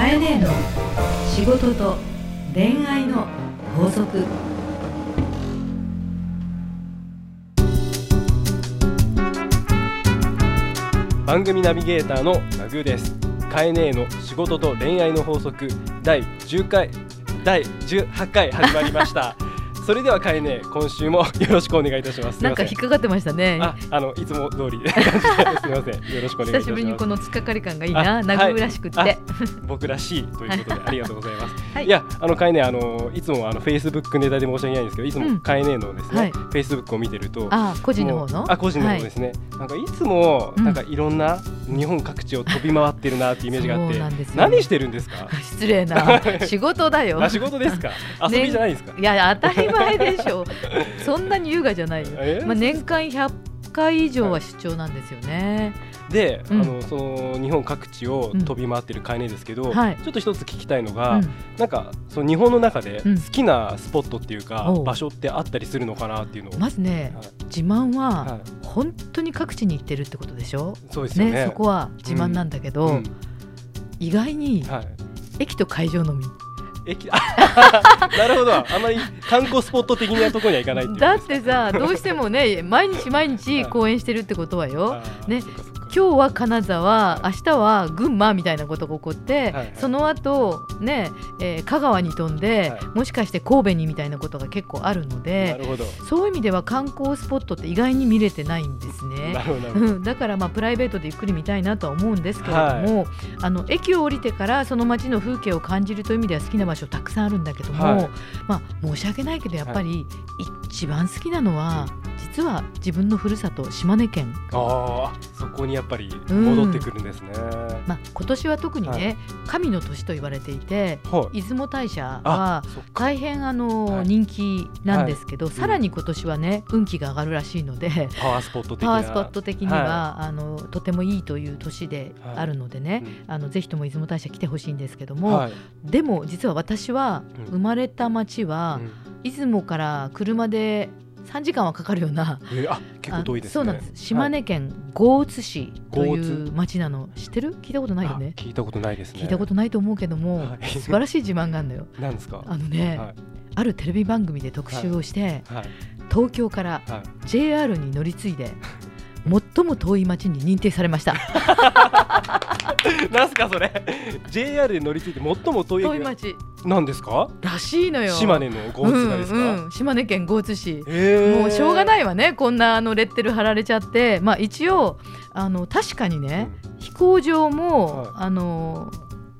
かえねえの仕事と恋愛の法則。番組ナビゲーターのナグーです。カエネーの仕事と恋愛の法則。第10回第18回始まりました。それではカエネ今週も よろしくお願いいたします。なんか引っかかってましたね。あ、あのいつも通り。すみません。よろしくお願いします。久しぶりにこの突っかかり感がいいな。あナグーらしくって、はい僕らしいということでありがとうございます。はい。い、やあのカエネあのいつもあのフェイスブックネタで申し訳ないんですけどいつうんもカエネのですね、はい。フェイスブックを見てると。あ個人の方ものうあ個人の方ですね、なんかいつもうん。なんかいろんな日本各地を飛び回ってるなっていうイメージがあって、そうなんですよ。何してるんですか？失礼な。仕事だよ。あ仕事ですか？遊びじゃないですか、いや当たり前でしょそんなに優雅じゃないよ、え？まあ、年間100回以上は出張なんですよね、で、うん。あのその日本各地を飛び回ってるカエネですけど、はい。ちょっと一つ聞きたいのうが、ん。なんかその日本の中でうん。好きなスポットっていうか、場所ってあったりするのかなっていうのを、まずねはい。自慢ははい。本当に各地に行ってるってことでしょ？そうですよね。ねそこは自慢なんだけど、うん。意外にはい、駅と会場のみ駅。あ なるほど。あまり観光スポット的なところには行かないだってさどうしてもね毎日毎日公演してるってことはよ。ね今日は金沢明日は群馬みたいなことが起こって、はいその後ね、えー香川に飛んで、はい。もしかして神戸にみたいなことが結構あるのなでるほど。そういう意味では観光スポットって意外に見れてないんですなね。る。ほどなるほど。うん、だからまあプライベートでゆっくり見たいなとは思うんですけれども、あの駅を降りてからその街の風景を感じるという意味では好きな場所たくさんあるんだけども、はい。まあ申し訳ないけどやっぱり一番好きなのは実は自分のふるさと島根県、ああそこにやっぱり戻ってくるんですね、まあ、今年は特にね、は神の年と言われていてはい。出雲大社は大変あの、はい。人気なんですけど、い。さらに今年はね運気が上がるらしいので。パワースポット的な。パワースポット的には、はあのとてもいいという年であるのでね、あのぜひとも出雲大社来てほしいんですけども、はい。でも実は私はうん。生まれた町は、うん。出雲から車で3時間はかかるようなえーあ結構遠いですね。あそうなんです。島根県江津市という町なの。知ってる？聞いたことないよね。あ聞いたことないですね。聞いたことないと思うけども、はい。素晴らしい自慢があるのよ。なんですか？あのね、はい。あるテレビ番組で特集をして、はい。東京からはい。JR に乗り継いで 最も遠い町に認定されました なんすかそれ？JR で乗り継いで最も遠い町。なんですか？らしいのよ。島根の江津がですか、うんうん、島根県江津市。えー。もうしょうがないわね。こんなあのレッテル貼られちゃって。まあ一応あの確かにね、飛行場も、はい。あの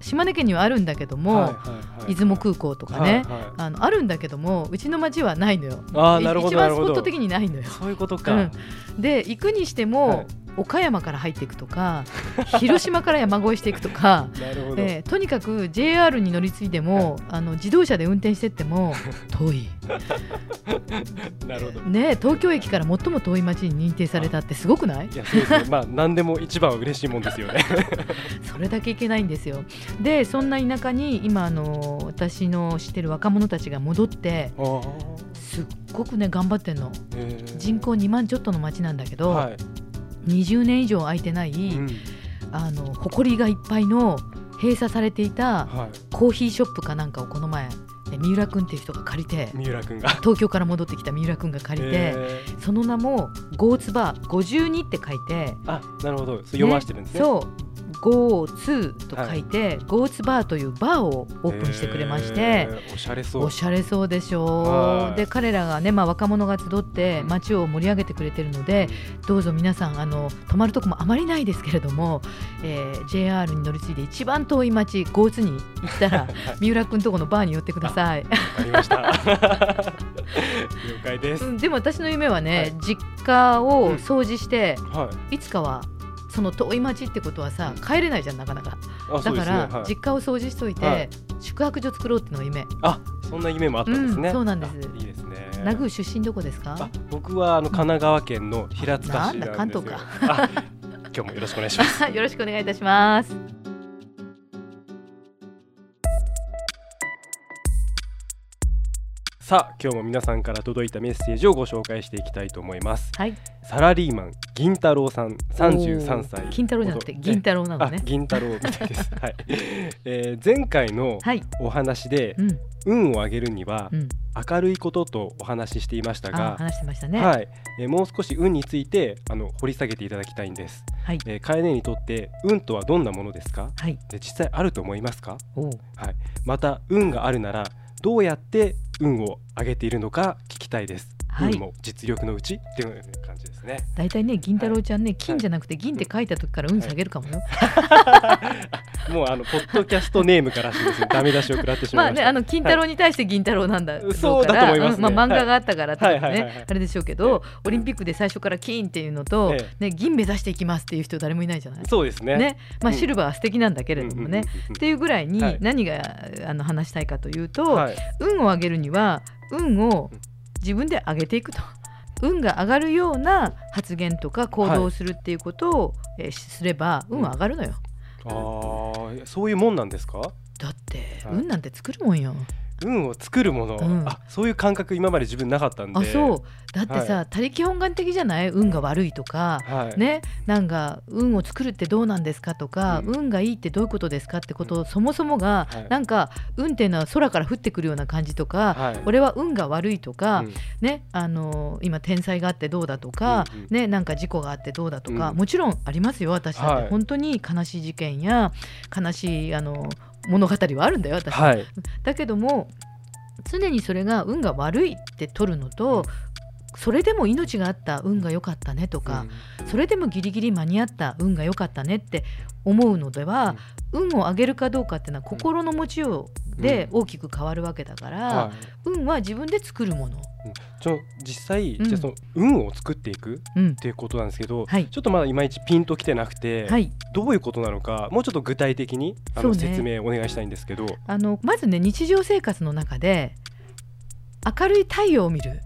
島根県にはあるんだけどうんも、はいはいはい。出雲空港とかね、はいはい。あのあるんだけどもうちの町はないのよ。あーなるほどい一番スポット的にないのよ。そういうことか、うん。で行くにしても、はい岡山から入っていくとか 広島から山越えしていくとかえーとにかく JR に乗り継いでも、あの自動車で運転してっても 遠い。なるほど。ね東京駅から最も遠い町に認定されたってすごくない？いやそうですね。まあ何でも一番は嬉しいもんですよね。それだけいけないんですよ。でそんな田舎に今あの私の知ってる若者たちが戻ってすっごくね頑張ってんの。えー。人口2万ちょっとの町なんだけど、はい20年以上空いてない、うん。あの埃がいっぱいの閉鎖されていたはい。コーヒーショップかなんかをこの前え三浦君っていう人が借りて三浦君が。東京から戻ってきた三浦君が借りて、え。ーその名も「ゴーツバー52」って書いて、あなるほど。読ましてるんですね。そう「ゴーツ」と書いて「ゴーツバー」というバーをオープンしてくれまして。えーおしゃれそう。おしゃれそうでしょはい。うで彼らがね、まあ、若者が集って街を盛り上げてくれてるので、どうぞ皆さんあの泊まるとこもあまりないですけれども、えー JR に乗り継いで一番遠い町江津に行ったら三浦君とこのバーに寄ってください、わかりました。了解です、うんでも私の夢はね、実家を掃除して、はい。いつかはその遠い町ってことはさ帰れないじゃんなかなか。だから、ねはい。実家を掃除しといて、はい。宿泊所作ろうっていうのが夢。あそんな夢もあったんですね、うんそうなんです。あいいですね。名宮出身どこですか？あ僕はあの神奈川県の平塚市なんですよ。今日もよろしくお願いします。よろしくお願いいたしますさあ今日も皆さんから届いたメッセージをご紹介していきたいと思います。はい。サラリーマン銀太郎さん33歳。金太郎じゃなくて銀太郎なのあね銀太郎みたいです。はい、えー前回のはい。お話でうん。運を上げるにはうん。明るいこととお話ししていましたあが、話してましたね。はい、えーもう少し運についてあの掘り下げていただきたいんです。はい。えー、カエネにとって運とはどんなものですか？はい。で実際あると思いますか？はい。また運があるならどうやって運を上げているのか聞きたいです。はい。運も実力のうちっていう感じですね。大体ね銀太郎ちゃんね金じゃなくて銀って書いた時から運下げるかもよ。もうあのポッドキャストネームからしてですねダメ出しを食らってしまいまあねあの金太郎に対して銀太郎なんだ。そうだと思いますね。うんまあ漫画があったからとはいはいはいはい。ねあれでしょうけどオリンピックで最初から金っていうのとえね銀目指していきますっていう人誰もいないじゃない。そうですね。ね。まあうん。シルバーは素敵なんだけれどもね。っていうぐらいにはい。何があの話したいかというとはい。運を上げるには運を自分で上げていくと。運が上がるような発言とか行動をするっていうことを、えーすれば運は上がるのよ。ああそういうもんなんですか？だってはい運なんて作るもんよ。運を作るもの、うん。あそういう感覚今まで自分なかったんで。あそう。だってさ、は他力本願的じゃない？運が悪いとか。はい。ね、なんか運を作るってどうなんですかとか、うん。運がいいってどういうことですかってことをそもそもが、はい。なんか運っていうのは空から降ってくるような感じとか、はい。俺は運が悪いとか、うん。ね、あの今天災があってどうだとか、うんうん。ね、なんか事故があってどうだとか、うん。もちろんありますよ私だって、はい。本当に悲しい事件や悲しいあの物語はあるんだよ私、はい。だけども常にそれが運が悪いって取るのと、それでも命があった運が良かったねとか、それでもギリギリ間に合った運が良かったねって思うのでは、運を上げるかどうかっていうのは心の持ちようで大きく変わるわけだから、はい。運は自分で作るもの。ちょ実際、うん。じゃあその運を作っていくっうん。ていうことなんですけど、はい。ちょっとまだいまいちピンときてなくて、はい、どういうことなのかもうちょっと具体的にあの、ね。説明お願いしたいんですけど、あのまずね日常生活の中で明るい太陽を見る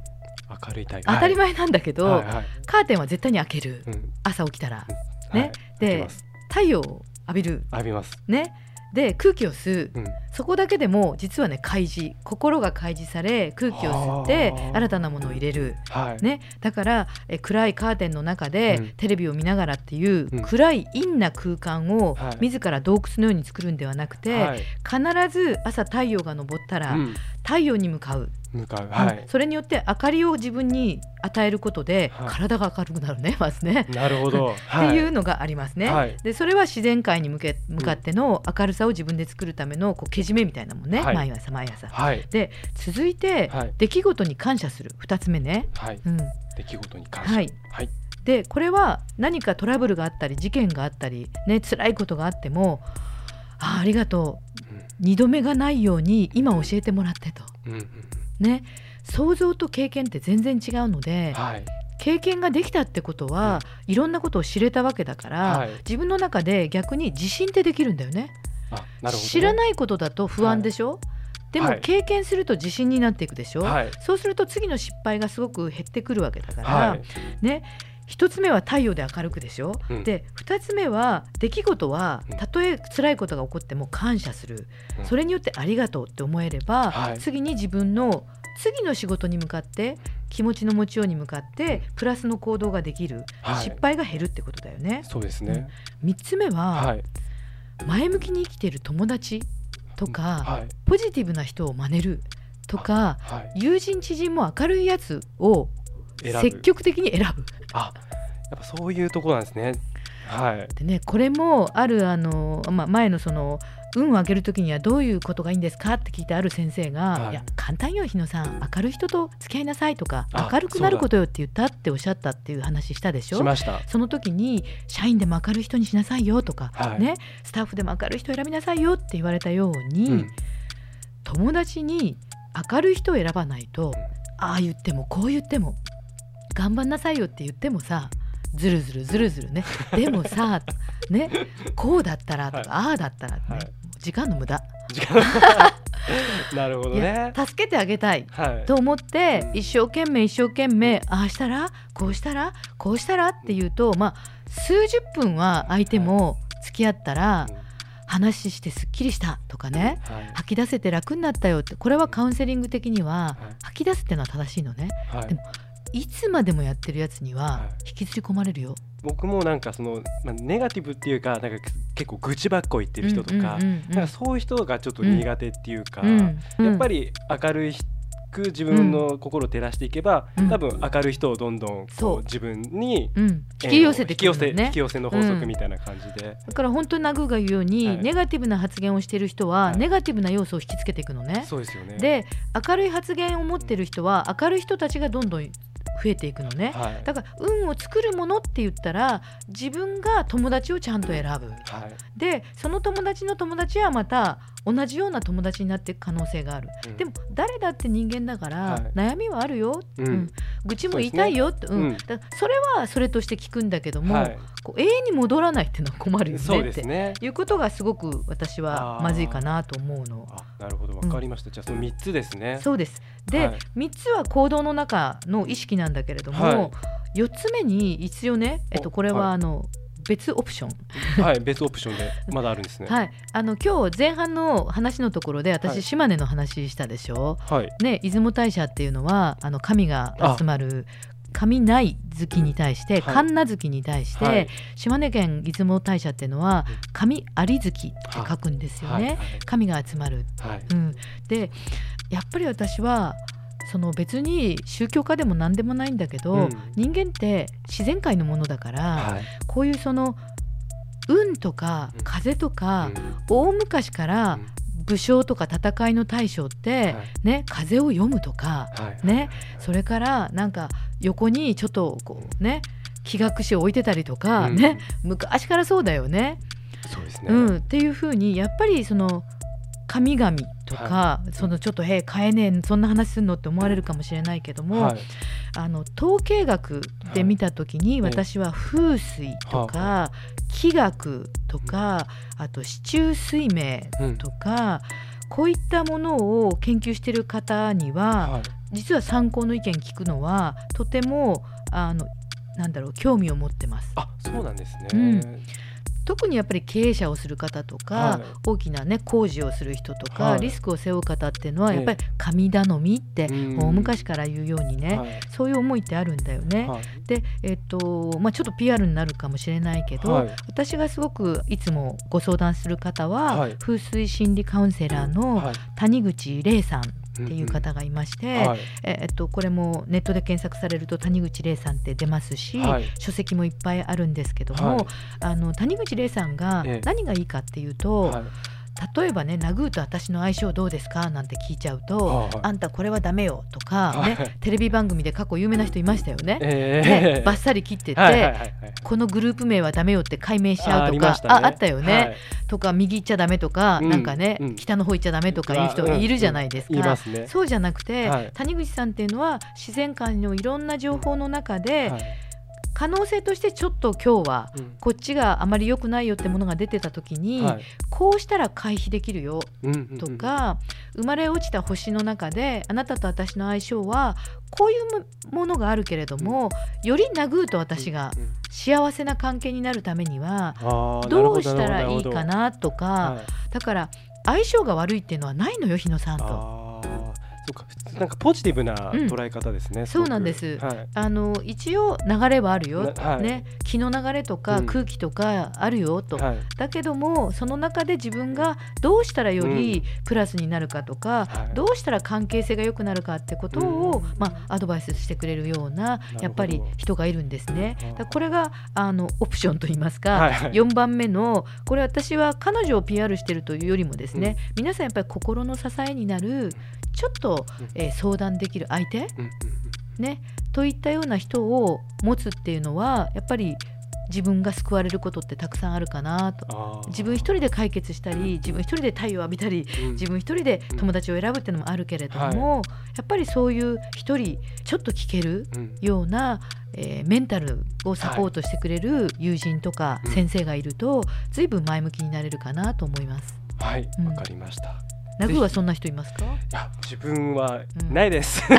明るい太陽当たり前なんだけど、はいはい。はいカーテンは絶対に開ける。うん。朝起きたら。はい。ねで太陽を浴びる。浴びます。ね。で空気を吸う。うん。そこだけでも実はね開示。心が開示され空気を吸ってはあ。新たなものを入れる、はい。ね、だからえ暗いカーテンの中で、うん。テレビを見ながらっていう、うん。暗い陰な空間を、はい。自ら洞窟のように作るんではなくて、はい。必ず朝太陽が昇ったら、うん。太陽に向かう、向かう。はいうん。それによって明かりを自分に与えることで、はい体が明るくなるね まずね。なるほど。っていうのがありますね。はいでそれは自然界に向け向かっての明るさを自分で作るためのこうけじめみたいなもんね、はい毎朝毎朝。はい。で続いて、はい出来事に感謝する2つ目ね。はい。うん、出来事に関して。はい。はい。でこれは何かトラブルがあったり事件があったりね辛いことがあってもあありがとう2度目がないように今教えてもらってと。うんうんうんね想像と経験って全然違うので、はい。経験ができたってことは、いろんなことを知れたわけだから、はい自分の中で逆に自信ってできるんだよね。ね。知らないことだと不安でしょ、でもはい経験すると自信になっていくでしょ、はい。そうすると次の失敗がすごく減ってくるわけだから、はい。ね一つ目は太陽で明るくでしょ、うんで二つ目は出来事はうんたとえ辛いことが起こっても感謝する、うんそれによってありがとうって思えれば、はい次に自分の次の仕事に向かって気持ちの持ちように向かってプラスの行動ができる、はい失敗が減るってことだよね。そうですね。三つ目は、はい。前向きに生きている友達とか、はい。ポジティブな人を真似るとかはい。友人知人も明るいやつを積極的に選ぶ。あ、やっぱそういうところなんですね。はい。でねこれもあるあの、まあ、前のその運を上げる時にはどういうことがいいんですかって聞いてある先生が「はいい、や簡単よ日野さん明るい人と付き合いなさい」とかあ「明るくなることよ」って言ったっておっしゃったっていう話したでしょ？しました。その時に社員でも明るい人にしなさいよとか、はいね、スタッフでも明るい人選びなさいよって言われたように、うん友達に明るい人を選ばないと、んああ言ってもこう言っても頑張んなさいよって言ってもさずるずるずるずるね。でもさねこうだったらとか、ああだったらってね、はい。時間の無駄、なるほどね。助けてあげたいはい。と思って、うん。一生懸命一生懸命ああしたらこうしたらこうしたらっていうとまあ数十分は相手も付き合ったら、話してすっきりしたとかねはい。吐き出せて楽になったよってこれはカウンセリング的にははい。吐き出すっていうのは正しいのね。はい。でもいつまでもやってるやつにははい。引きずり込まれるよ。僕もなんかその、まあ、ネガティブっていうかなんか結構愚痴ばっこ言ってる人とか,、うんうんうんうん。なんかそういう人がちょっと苦手っていうか、うんうん。やっぱり明るいく自分の心を照らしていけば、うん。多分明るい人をどんどんこう自分に、うん、引き寄せて引き寄せくるのね。引き寄せの法則みたいな感じで、だから本当にナグーが言うように、はい。ネガティブな発言をしている人は、はい。ネガティブな要素を引きつけていくのね。そうですよね。で明るい発言を持ってる人は明るい人たちがどんどん増えていくのね。はいだから運を作るものって言ったら自分が友達をちゃんと選ぶ。はいでその友達の友達はまた同じような友達になっていく可能性がある。うん。でも誰だって人間だから、はい。悩みはあるよ、うん。うん。愚痴も言いたいよって、うん。うん。だそれはそれとして聞くんだけども、はい。こう永遠に戻らないっていうのは困るよねって。ね。いうことがすごく私はまずいかなと思うの。あなるほど。わかりました。じゃあその三つですね。そうです。で、はい。3つは行動の中の意識なんだけれども、はい。4つ目に一応ね、えっと、おこれははい。あの、別オプション、はい別オプションでまだあるんですね。はい、あの今日前半の話のところで私、はい。島根の話したでしょ？はい。ね、出雲大社っていうのはあの神が集まる神内月に対して、はい。神奈月に対して、はい。島根県出雲大社っていうのはうん。神有月って書くんですよね。はい。神が集まる、はい。うん、でやっぱり私はその別に宗教家でも何でもないんだけど、うん。人間って自然界のものだから、はい。こういうその運とかうん。風とか、うん。大昔からうん。武将とか戦いの大将って、はい。ね、風を読むとか、はい。ね、それからなんか横にちょっとこうね気学士を置いてたりとか、うん。ね昔からそうだよね。そうですね。うん、っていうふうにやっぱりその神々とか、そのちょっと「へえ買えねえそんな話すんの?」って思われるかもしれないけども、はい。あの統計学で見た時に、はい。私は風水とか、気学とかあと市中水明うん。とか、こういったものを研究している方には、はい。実は参考の意見聞くのはとてもあのなんだろう興味を持ってます。あそうなんですね。うん特にやっぱり経営者をする方とか、はい。大きなね工事をする人とか、はい。リスクを背負う方っていうのはええやっぱり神頼みってうん。大昔から言うようにね、はい。そういう思いってあるんだよね。はい。で、えっとまあ、ちょっと PR になるかもしれないけど、はい。私がすごくいつもご相談する方は、はい。風水心理カウンセラーのはい。谷口玲さんっていう方がいまして、はい。ええっと、これもネットで検索されると谷口玲さんって出ますし、はい。書籍もいっぱいあるんですけども、はい。あの谷口玲さんがええ。何がいいかっていうと、はい例えばね「ナグーと私の相性どうですか?」なんて聞いちゃうと「はいあんたこれはダメよ」とか、ねはい。テレビ番組で過去有名な人いましたよね。えねえバッサリ切ってて、このグループ名はダメよって解明しちゃうとかあったよね、はい。とか右行っちゃダメとか、うん。なんかね、うん。北の方行っちゃダメとかいう人うんいるじゃないですか。そうじゃなくて、はい。谷口さんっていうのは自然界のいろんな情報の中で、はい可能性としてちょっと今日はうん。こっちがあまり良くないよってものが出てた時に、はい。こうしたら回避できるようんうんうんとか、生まれ落ちた星の中であなたと私の相性はこういうものがあるけれども、よりナグーと私がうんうん。幸せな関係になるためにはどうしたらいいかなとか、はい。だから相性が悪いっていうのはないのよ日野さんと。なんかポジティブなうん。捉え方ですね。そうなんです。はい。あの一応流れはあるよ、なはい。ね、気の流れとかうん。空気とかあるよと、はい。だけどもその中で自分がどうしたらよりプラスになるかとか、はい。どうしたら関係性が良くなるかってことを、うん。まあ、アドバイスしてくれるようなやっぱり人がいるんですね。だこれがあのオプションといいますか、はいはい。4番目のこれ私は彼女を PR してるというよりもですね、皆さんやっぱり心の支えになるちょっと、相談できる相手、うんうんうん。ね、といったような人を持つっていうのはやっぱり自分が救われることってたくさんあるかなと。自分一人で解決したり自分一人で太陽を浴びたりうん。自分一人で友達を選ぶっていうのもあるけれども、やっぱりそういう一人ちょっと聞けるうん。ような、えーメンタルをサポートしてくれる友人とかうん。先生がいると、随分前向きになれるかなと思います。はい。うん。わかりました。ナグーはそんな人いますか？いや自分はうんないです。い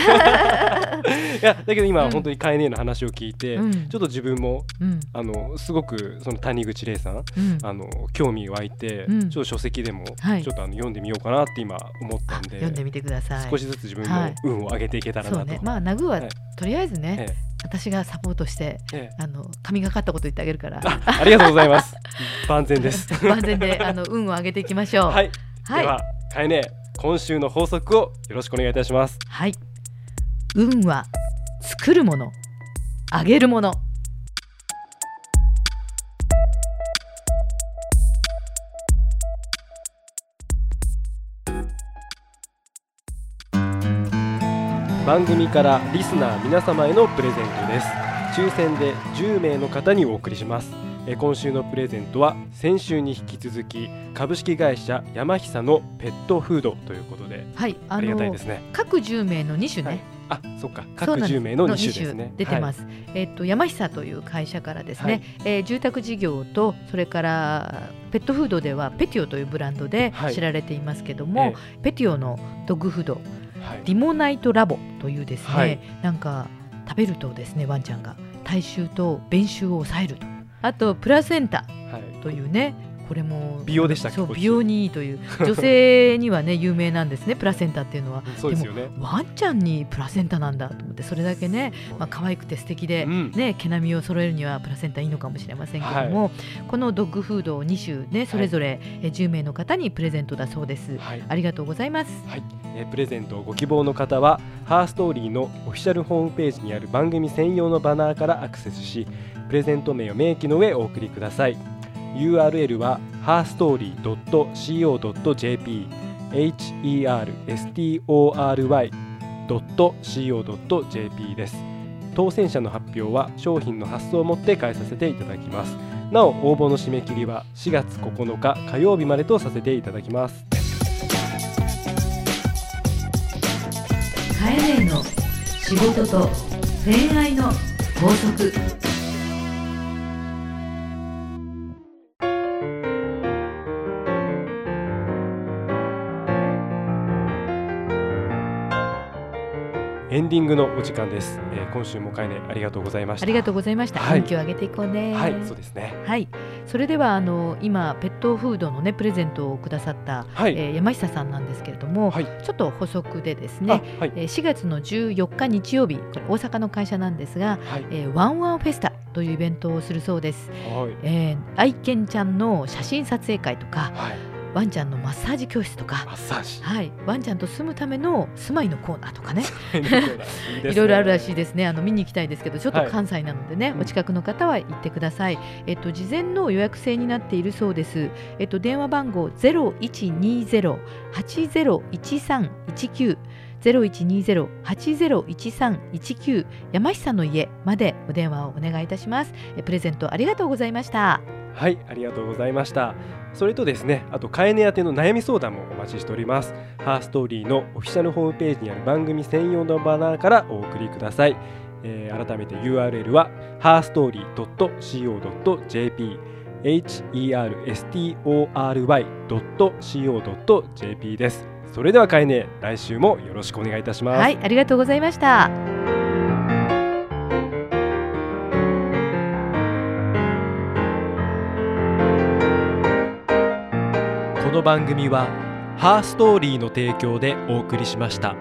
やだけど今、うん本当にカエネの話を聞いて、うんちょっと自分もうんあのすごくその谷口玲さんうん。あの興味湧いて、うんちょっと書籍でもはいちょっとあの読んでみようかなって今思ったんで、読んでみてください。少しずつ自分のはい運を上げていけたらなと。そうね。まあナグーははいとりあえずね、え私がサポートしてえええあの神がかったこと言ってあげるから。あありがとうございます。万全です。万全であの運を上げていきましょう。はい、はいではカエネ今週の法則をよろしくお願いいたします。はい。運は作るもの、あげるもの。番組からリスナー皆様へのプレゼントです抽選で10名の方にお送りしますえー今週のプレゼントは先週に引き続き株式会社山久のペットフードということではい。あありがたいのですね。各10名の2種ね。はい。あそっか。各なんです。10名の2種ですね。出てます。す。えっと山久という会社からですね、えー住宅事業とそれからペットフードではペティオというブランドではい。知られていますけどはいも、ペティオのドッグフードえはい。リモナイトラボというですね、はい。なんか食べるとですねワンちゃんが体臭と便臭を抑えるとあとプラセンタはい。というねこれも美容でしたそう美容にいいという 女性にはね有名なんですねプラセンタっていうのは。そうですよね。ワンちゃんにプラセンタなんだと思ってそれだけね、まあ可愛くて素敵で、うん。ね毛並みを揃えるにはプラセンタいいのかもしれませんけども、このドッグフードを2種ねそれぞれえ10名の方にプレゼントだそうです。はい。ありがとうございます。はい、えープレゼントをご希望の方はハーストーリーのオフィシャルホームページにある番組専用のバナーからアクセスしプレゼント名を明記の上お送りください。URL は herstory.co.jp herstory.co.jp です。当選者の発表は商品の発送をもって返させていただきます。なお応募の締め切りは4月9日火曜日までとさせていただきます。カエネの仕事と恋愛の法則。エンディングのお時間です、えー今週もかえねありがとうございました。ありがとうございました。はい。運気を上げていこうね。はいそうですね。はい、それではあの今ペットフードのねプレゼントをくださった、はい、えー山下さんなんですけれども、はい。ちょっと補足でですあね、はい。えー4月の14日日曜日これ大阪の会社なんですが、はい。えーワンワンフェスタというイベントをするそうです、はい。えー愛犬ちゃんの写真撮影会とかはいワンちゃんのマッサージ教室とか。マッサージ。はい、ワンちゃんと住むための住まいのコーナーとかね。いろいろあるらしいですね。あの見に行きたいですけど、ちょっとはい関西なのでね、うん。お近くの方は行ってください。えっと事前の予約制になっているそうです。えっと電話番号ゼロ一二ゼロ八ゼロ一三一九。ゼロ一二ゼロ八ゼロ一三一九。山下の家までお電話をお願いいたします。えプレゼントありがとうございました。はいありがとうございましたそれとですねあとカエネ宛ての悩み相談もお待ちしております。ハーストーリーのオフィシャルホームページにある番組専用のバナーからお送りください、えー改めて URL は herstory.co.jp herstory.co.jp です。それではカエネ来週もよろしくお願いいたします、はい、ありがとうございました。この番組はハーストーリーの提供でお送りしました。